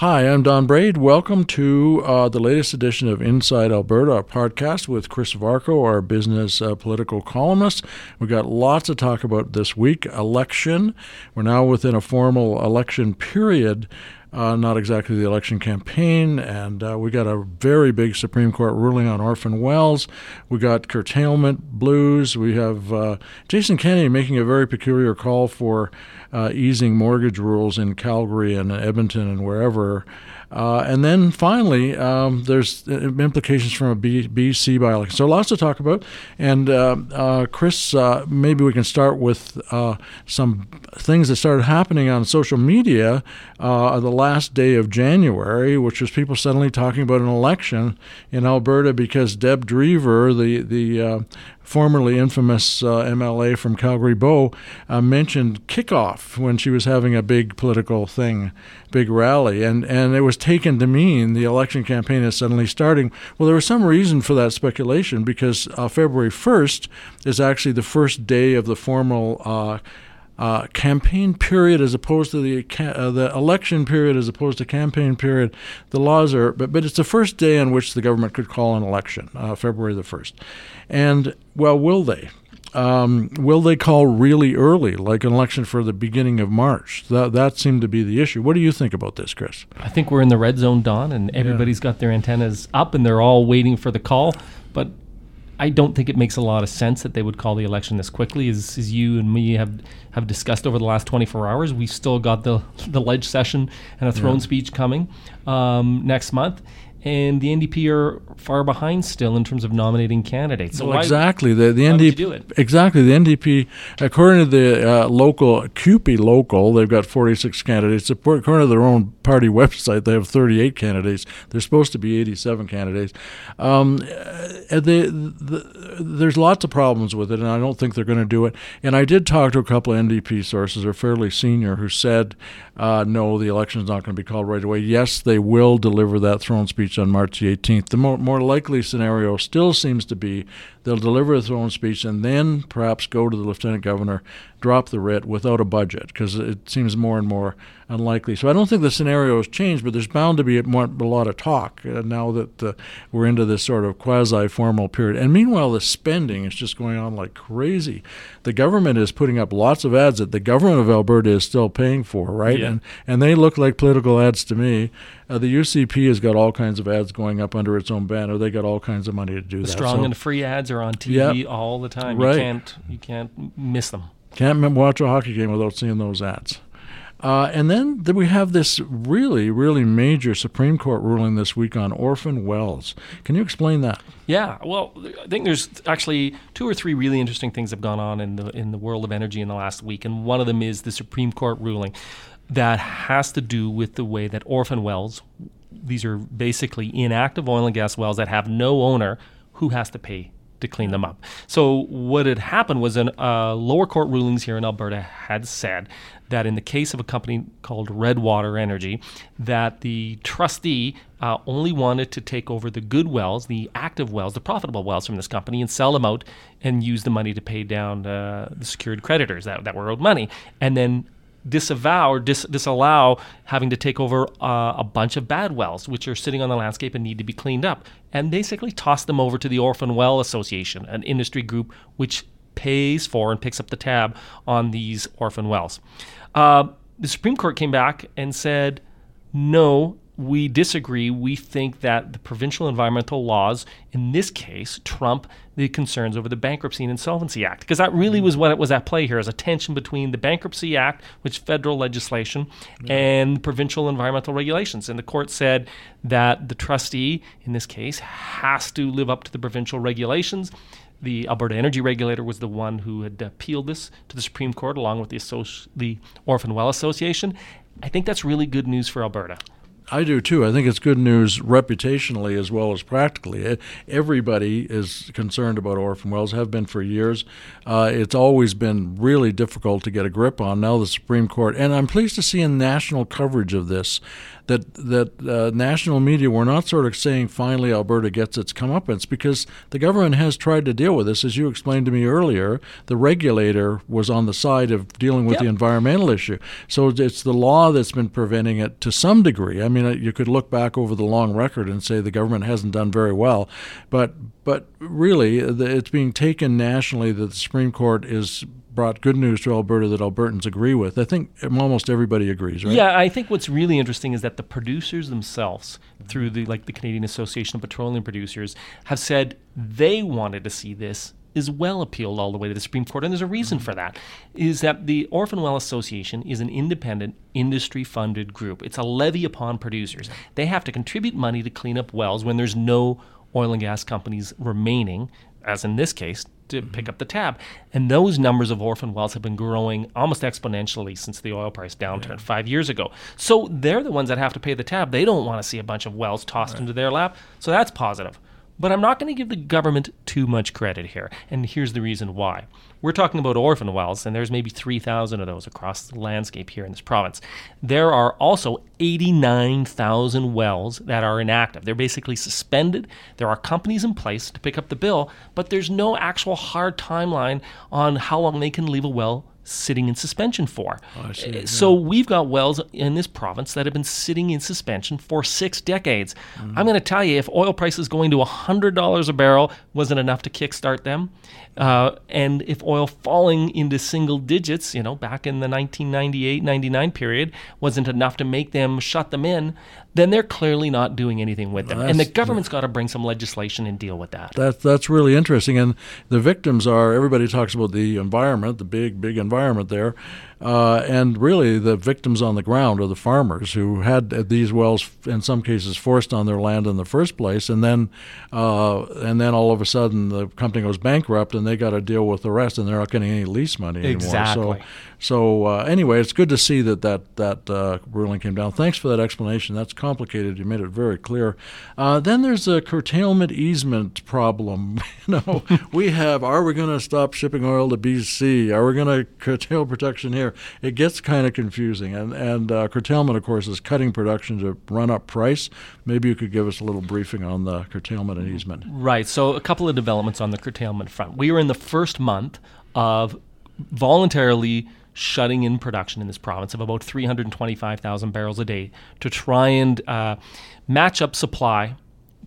Hi, I'm Don Braid. Welcome to uh, the latest edition of Inside Alberta, our podcast with Chris Varcoe, our business uh, political columnist. We've got lots to talk about this week. Election. We're now within a formal election period. Uh, not exactly the election campaign, and uh, we got a very big Supreme Court ruling on orphan wells. We got curtailment blues. We have uh, Jason Kenney making a very peculiar call for uh, easing mortgage rules in Calgary and Edmonton and wherever. Uh, and then finally, um, there's implications from a B- BC by election. So lots to talk about. And uh, uh, Chris, uh, maybe we can start with uh, some things that started happening on social media uh, the last day of January, which was people suddenly talking about an election in Alberta because Deb Drever, the the formerly infamous uh, MLA from Calgary Bow, uh, mentioned kickoff when she was having a big political thing, big rally, and and it was taken to mean the election campaign is suddenly starting. Well, there was some reason for that speculation because uh, February 1st is actually the first day of the formal uh, campaign period as opposed to the uh, the election period as opposed to campaign period. The laws are, but but it's the first day on which the government could call an election, uh, February the first, and well, will they? Um, will they call really early, like an election for the beginning of March? That that seemed to be the issue. What do you think about this, Chris? I think we're in the red zone, Don, and everybody's yeah. got their antennas up and they're all waiting for the call. But I don't think it makes a lot of sense that they would call the election this quickly. As, as you and me have have discussed over the last 24 hours, we've still got the the ledge session and a throne yeah. speech coming um, next month, and the NDP are far behind still in terms of nominating candidates. So well, exactly the the NDP exactly the NDP according to the uh, local CUPE local they've got 46 candidates. According to their own party website, they have 38 candidates. They're supposed to be 87 candidates. Um, they, the, there's lots of problems with it, and I don't think they're going to do it. And I did talk to a couple of NDP sources, they're fairly senior, who said uh, no, the election is not going to be called right away. Yes, they will deliver that throne speech on March the 18th. The more, more likely scenario still seems to be they'll deliver a throne speech and then perhaps go to the lieutenant governor, drop the writ without a budget because it seems more and more unlikely. So I don't think the scenario has changed, but there's bound to be a, more, a lot of talk uh, now that uh, we're into this sort of quasi-formal period. And meanwhile, the spending is just going on like crazy. The government is putting up lots of ads that the government of Alberta is still paying for, right? Yeah. And and they look like political ads to me. Uh, the UCP has got all kinds of ads going up under its own banner. They got all kinds of money to do the that. Strong so, and free ads are on TV all the time. Right. You can't you can't miss them. Can't watch a hockey game without seeing those ads. Uh, and then, then we have this really, really major Supreme Court ruling this week on orphan wells. Can you explain that? Yeah, well, I think there's actually two or three really interesting things have gone on in the in the world of energy in the last week, and one of them is the Supreme Court ruling that has to do with the way that orphan wells, these are basically inactive oil and gas wells that have no owner, who has to pay to clean them up. So what had happened was in uh, lower court rulings here in Alberta had said that in the case of a company called Redwater Energy, that the trustee uh, only wanted to take over the good wells, the active wells, the profitable wells from this company, and sell them out and use the money to pay down uh, the secured creditors that, that were owed money, and then disavow or dis- disallow having to take over uh, a bunch of bad wells which are sitting on the landscape and need to be cleaned up. And basically toss them over to the orphan well association an industry group which pays for and picks up the tab on these orphan wells. Uh, the supreme court came back and said no we disagree. We think that the provincial environmental laws, in this case, trump the concerns over the Bankruptcy and Insolvency Act, because that really was what it was at play here, as a tension between the Bankruptcy Act, which federal legislation, yeah. and provincial environmental regulations. And the court said that the trustee, in this case, has to live up to the provincial regulations. The Alberta Energy Regulator was the one who had appealed this to the Supreme Court, along with the, Associ- the Orphan Well Association. I think that's really good news for Alberta. I do too. I think it's good news reputationally as well as practically. Everybody is concerned about orphan wells, have been for years. Uh, it's always been really difficult to get a grip on. Now the Supreme Court, and I'm pleased to see in national coverage of this that that uh, national media were not sort of saying finally Alberta gets its comeuppance because the government has tried to deal with this. As you explained to me earlier, the regulator was on the side of dealing with yep. the environmental issue. So it's the law that's been preventing it to some degree. I mean mean, uh, you could look back over the long record and say the government hasn't done very well, but but really, uh, it's being taken nationally that the Supreme Court is brought good news to Alberta that Albertans agree with. I think almost everybody agrees, right? Yeah, I think what's really interesting is that the producers themselves, through the like the Canadian Association of Petroleum Producers, have said they wanted to see this is well appealed all the way to the Supreme Court, and there's a reason for that. Is that the Orphan Well Association is an independent, industry-funded group. It's a levy upon producers. They have to contribute money to clean up wells when there's no oil and gas companies remaining, as in this case, to mm-hmm. pick up the tab. And those numbers of orphan wells have been growing almost exponentially since the oil price downturn yeah. five years ago. So they're the ones that have to pay the tab. They don't want to see a bunch of wells tossed right. into their lap. So that's positive. But I'm not going to give the government too much credit here. And here's the reason why. We're talking about orphan wells, and there's maybe 3,000 of those across the landscape here in this province. There are also 89,000 wells that are inactive. They're basically suspended. There are companies in place to pick up the bill, but there's no actual hard timeline on how long they can leave a well sitting in suspension for. Oh, see, yeah. So we've got wells in this province that have been sitting in suspension for six decades. Mm-hmm. I'm going to tell you, if oil prices going to $100 a barrel wasn't enough to kickstart them, uh, and if oil falling into single digits, you know, back in the 1998 99 period, wasn't enough to make them shut them in, then they're clearly not doing anything with them. Well, and the government's got to bring some legislation and deal with that. that. That's really interesting. And the victims are everybody talks about the environment, the big, big environment there. Uh, and really, the victims on the ground are the farmers who had these wells, in some cases, forced on their land in the first place, and then, uh, and then all of a sudden, the company goes bankrupt, and they got to deal with the rest, and they're not getting any lease money anymore. Exactly. So, so uh, anyway, it's good to see that that that uh, ruling came down. Thanks for that explanation. That's complicated. You made it very clear. Uh, then there's a curtailment easement problem. you know, we have: Are we going to stop shipping oil to BC? Are we going to curtail production here? It gets kind of confusing. And and uh, curtailment, of course, is cutting production to run up price. Maybe you could give us a little briefing on the curtailment and easement. Right. So a couple of developments on the curtailment front. We are in the first month of voluntarily shutting in production in this province of about 325,000 barrels a day to try and uh, match up supply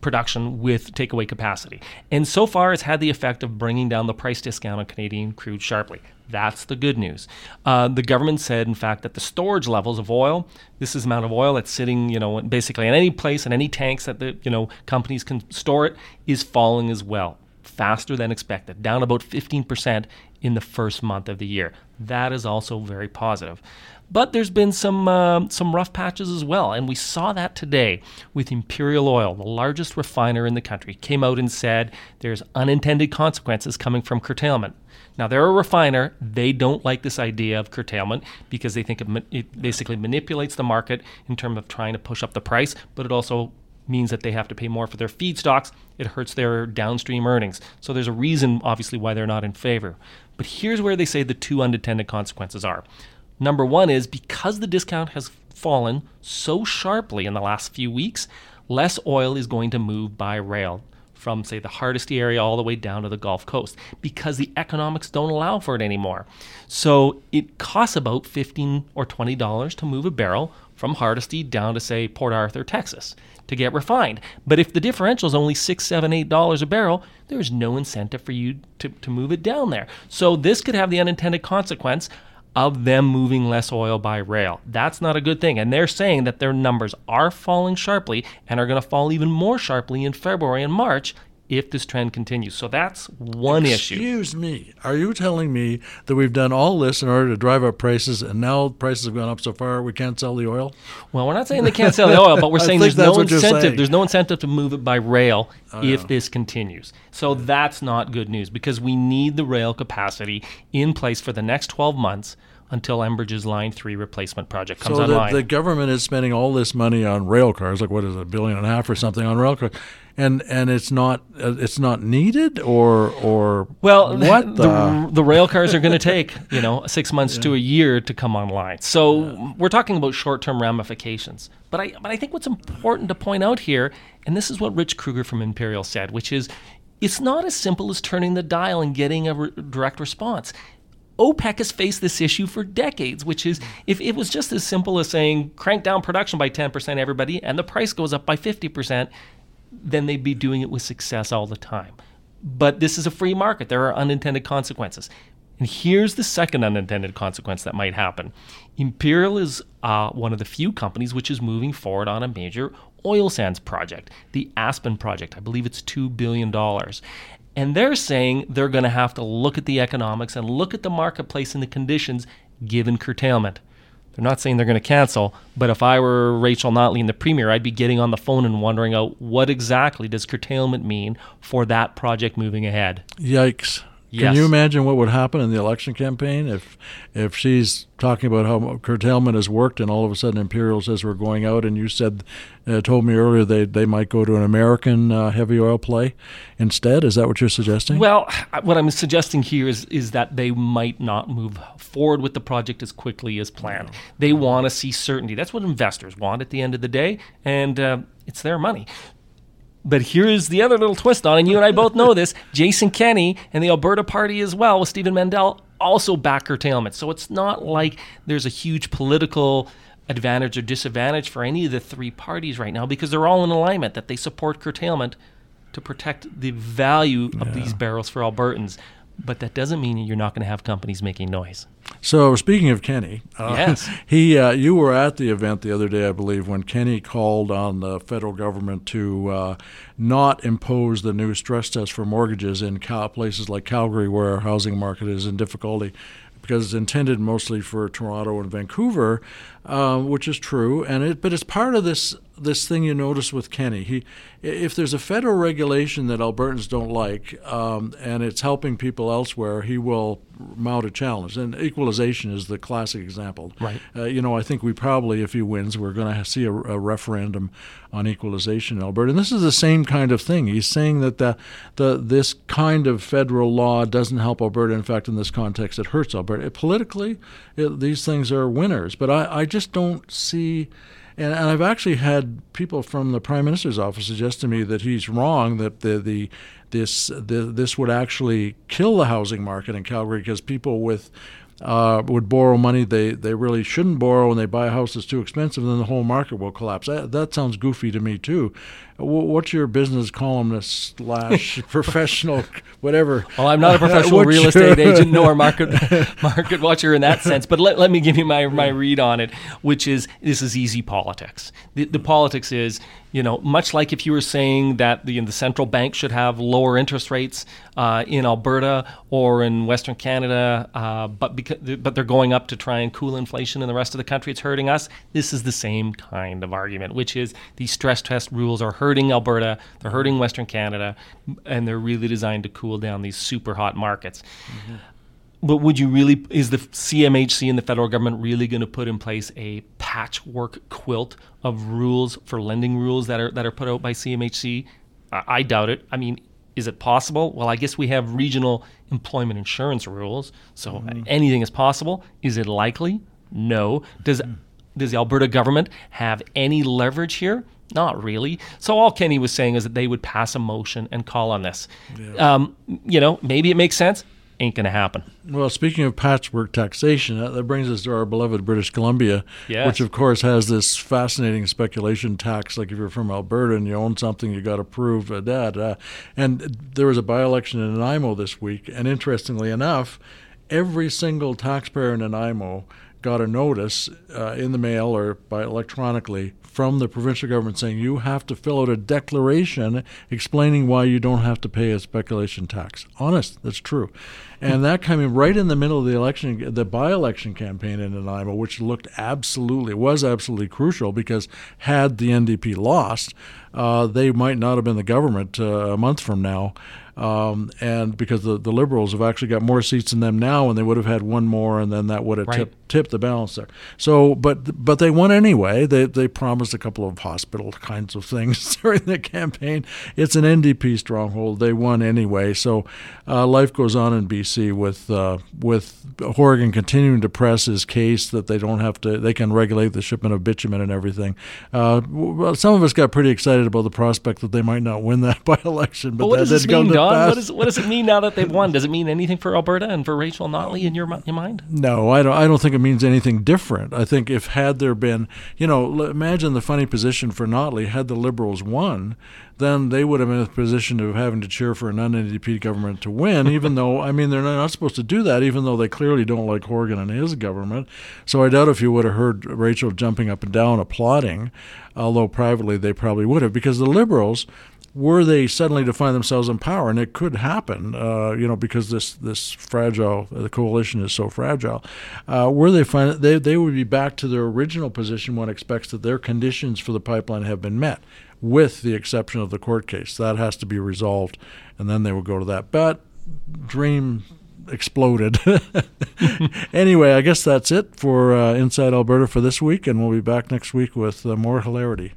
production with takeaway capacity. And so far, it's had the effect of bringing down the price discount on Canadian crude sharply. That's the good news. Uh, the government said, in fact, that the storage levels of oil, this is amount of oil that's sitting, you know, basically in any place in any tanks that the you know companies can store it, is falling as well, faster than expected, down about 15% in the first month of the year. That is also very positive. But there's been some uh, some rough patches as well, and we saw that today with Imperial Oil, the largest refiner in the country, came out and said there's unintended consequences coming from curtailment. Now they're a refiner; they don't like this idea of curtailment because they think it, it basically manipulates the market in terms of trying to push up the price, but it also means that they have to pay more for their feedstocks. It hurts their downstream earnings. So there's a reason, obviously, why they're not in favor. But here's where they say the two unintended consequences are. Number one is because the discount has fallen so sharply in the last few weeks, less oil is going to move by rail from, say, the Hardisty area all the way down to the Gulf Coast because the economics don't allow for it anymore. So it costs about 15 or $20 to move a barrel from Hardisty down to, say, Port Arthur, Texas to get refined. But if the differential is only six, seven, eight dollars a barrel, there's no incentive for you to, to move it down there. So this could have the unintended consequence of them moving less oil by rail. That's not a good thing. And they're saying that their numbers are falling sharply and are going to fall even more sharply in February and March if this trend continues. So that's one Excuse issue. Excuse me. Are you telling me that we've done all this in order to drive up prices and now prices have gone up so far we can't sell the oil? Well, we're not saying they can't sell the oil, but we're saying there's no incentive. There's no incentive to move it by rail oh, if yeah. this continues. So yeah. that's not good news because we need the rail capacity in place for the next 12 months until Enbridge's Line 3 replacement project comes so online. So the, the government is spending all this money on rail cars, like what is it, a billion and a half or something on rail cars and and it's not uh, it's not needed or or well what the the, the rail cars are going to take you know six months yeah. to a year to come online so yeah. we're talking about short term ramifications but I but I think what's important to point out here and this is what Rich Kruger from Imperial said which is it's not as simple as turning the dial and getting a re- direct response OPEC has faced this issue for decades, which is if it was just as simple as saying crank down production by 10%, everybody, and the price goes up by 50%, then they'd be doing it with success all the time. But this is a free market. There are unintended consequences. And here's the second unintended consequence that might happen Imperial is uh, one of the few companies which is moving forward on a major oil sands project, the Aspen project. I believe it's $2 billion. And they're saying they're going to have to look at the economics and look at the marketplace and the conditions given curtailment. They're not saying they're going to cancel, but if I were Rachel Notley and the premier, I'd be getting on the phone and wondering out what exactly does curtailment mean for that project moving ahead. Yikes. Yes. Can you imagine what would happen in the election campaign if if she's talking about how curtailment has worked and all of a sudden Imperial says we're going out and you said uh, told me earlier they they might go to an American uh, heavy oil play instead? Is that what you're suggesting? Well, what I'm suggesting here is is that they might not move forward with the project as quickly as planned. They want to see certainty. That's what investors want at the end of the day, and uh, it's their money. But here's the other little twist on, and you and I both know this. Jason Kenney and the Alberta Party as well, with Stephen Mandel, also back curtailment. So it's not like there's a huge political advantage or disadvantage for any of the three parties right now because they're all in alignment that they support curtailment to protect the value of yeah. these barrels for Albertans but that doesn't mean you're not going to have companies making noise. So speaking of Kenney, uh, yes, he uh, you were at the event the other day, I believe, when Kenney called on the federal government to uh, not impose the new stress test for mortgages in Cal- places like Calgary, where our housing market is in difficulty because it's intended mostly for Toronto and Vancouver, uh, which is true. And it, but it's part of this this thing you notice with Kenney. He, if there's a federal regulation that Albertans don't like, um, and it's helping people elsewhere, he will mount a challenge. And equalization is the classic example. Right. Uh, you know, I think we probably, if he wins, we're going to see a, a, referendum on equalization in Alberta. And this is the same kind of thing. He's saying that the, the this kind of federal law doesn't help Alberta. In fact, in this context, it hurts Alberta. It, politically, it, these things are winners. But I, I just don't see and, and I've actually had people from the prime minister's office suggest to me that he's wrong that the the this the, this would actually kill the housing market in Calgary because people with uh, would borrow money they, they really shouldn't borrow and they buy a house that's too expensive, then the whole market will collapse. That, that sounds goofy to me, too. What's your business columnist slash professional, whatever? Well, I'm not a professional real estate agent nor market market watcher in that sense, but let, let me give you my, my read on it, which is this is easy politics. The, the politics is you know, much like if you were saying that the, the central bank should have lower interest rates uh, in Alberta or in Western Canada, uh, but because, but they're going up to try and cool inflation in the rest of the country, it's hurting us. This is the same kind of argument, which is these stress test rules are hurting Alberta, they're hurting Western Canada, and they're really designed to cool down these super hot markets. Mm-hmm. But would you really, is the CMHC and the federal government really going to put in place a patchwork quilt of rules for lending rules that are, that are put out by CMHC? I, I doubt it. I mean, is it possible? Well, I guess we have regional employment insurance rules, so mm-hmm. anything is possible. Is it likely? No. Does mm-hmm. does the Alberta government have any leverage here? Not really. So all Kenney was saying is that they would pass a motion and call on this. Yeah. Um, you know, maybe it makes sense ain't going to happen. Well, speaking of patchwork taxation, that, brings us to our beloved British Columbia, yes. which of course has this fascinating speculation tax. Like if you're from Alberta and you own something, you got to prove uh, that. Uh, and there was a by-election in Nanaimo this week, and interestingly enough, every single taxpayer in Nanaimo got a notice uh, in the mail or by electronically from the provincial government saying you have to fill out a declaration explaining why you don't have to pay a speculation tax. Honest, that's true. And that came right in the middle of the election, the by-election campaign in Nanaimo, which looked absolutely was absolutely crucial because had the NDP lost, uh, they might not have been the government uh, a month from now. Um, and because the, the Liberals have actually got more seats than them now, and they would have had one more, and then that would have right. tipped, tipped the balance there. So, but but they won anyway. They they promised a couple of hospital kinds of things during the campaign. It's an NDP stronghold. They won anyway. So, uh, life goes on in BC with uh, with Horgan continuing to press his case that they don't have to. They can regulate the shipment of bitumen and everything. Uh, some of us got pretty excited about the prospect that they might not win that by election. But, what that does this didn't mean, come to Don? What, is, what does it mean now that they've won? Does it mean anything for Alberta and for Rachel Notley in your, your mind? No, I don't. I don't think it means anything different. I think if had there been, you know, imagine the funny position for Notley had the Liberals won, then they would have been in a position of having to cheer for an un-NDP government to win. even though, I mean, they're not supposed to do that. Even though they clearly don't like Horgan and his government. So I doubt if you would have heard Rachel jumping up and down applauding, although privately they probably would have, because the Liberals were they suddenly to find themselves in power, and it could happen, uh, you know, because this this fragile the coalition is so fragile. Uh, were they find they they would be back to their original position. One expects that their conditions for the pipeline have been met, with the exception of the court case that has to be resolved, and then they would go to that. But dream exploded. anyway, I guess that's it for uh, Inside Alberta for this week, and we'll be back next week with uh, more hilarity.